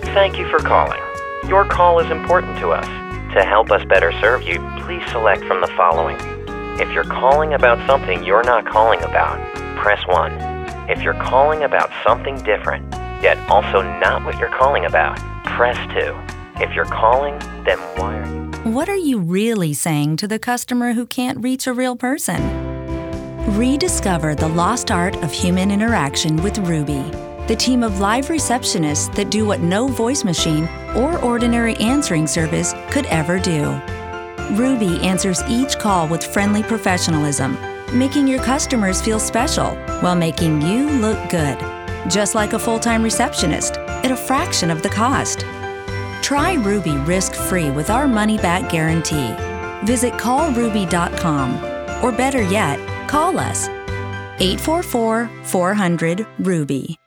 Thank you for calling. Your call is important to us. To help us better serve you, please select from the following. If you're calling about something you're not calling about, press 1. If you're calling about something different, yet also not what you're calling about, press 2. If you're calling, then why are you? What are you really saying to the customer who can't reach a real person? Rediscover the lost art of human interaction with Ruby, the team of live receptionists that do what no voice machine or ordinary answering service could ever do. Ruby answers each call with friendly professionalism, making your customers feel special while making you look good, just like a full time receptionist at a fraction of the cost. Try Ruby risk free with our money back guarantee. Visit callruby.com, or better yet, call us 844 400 Ruby.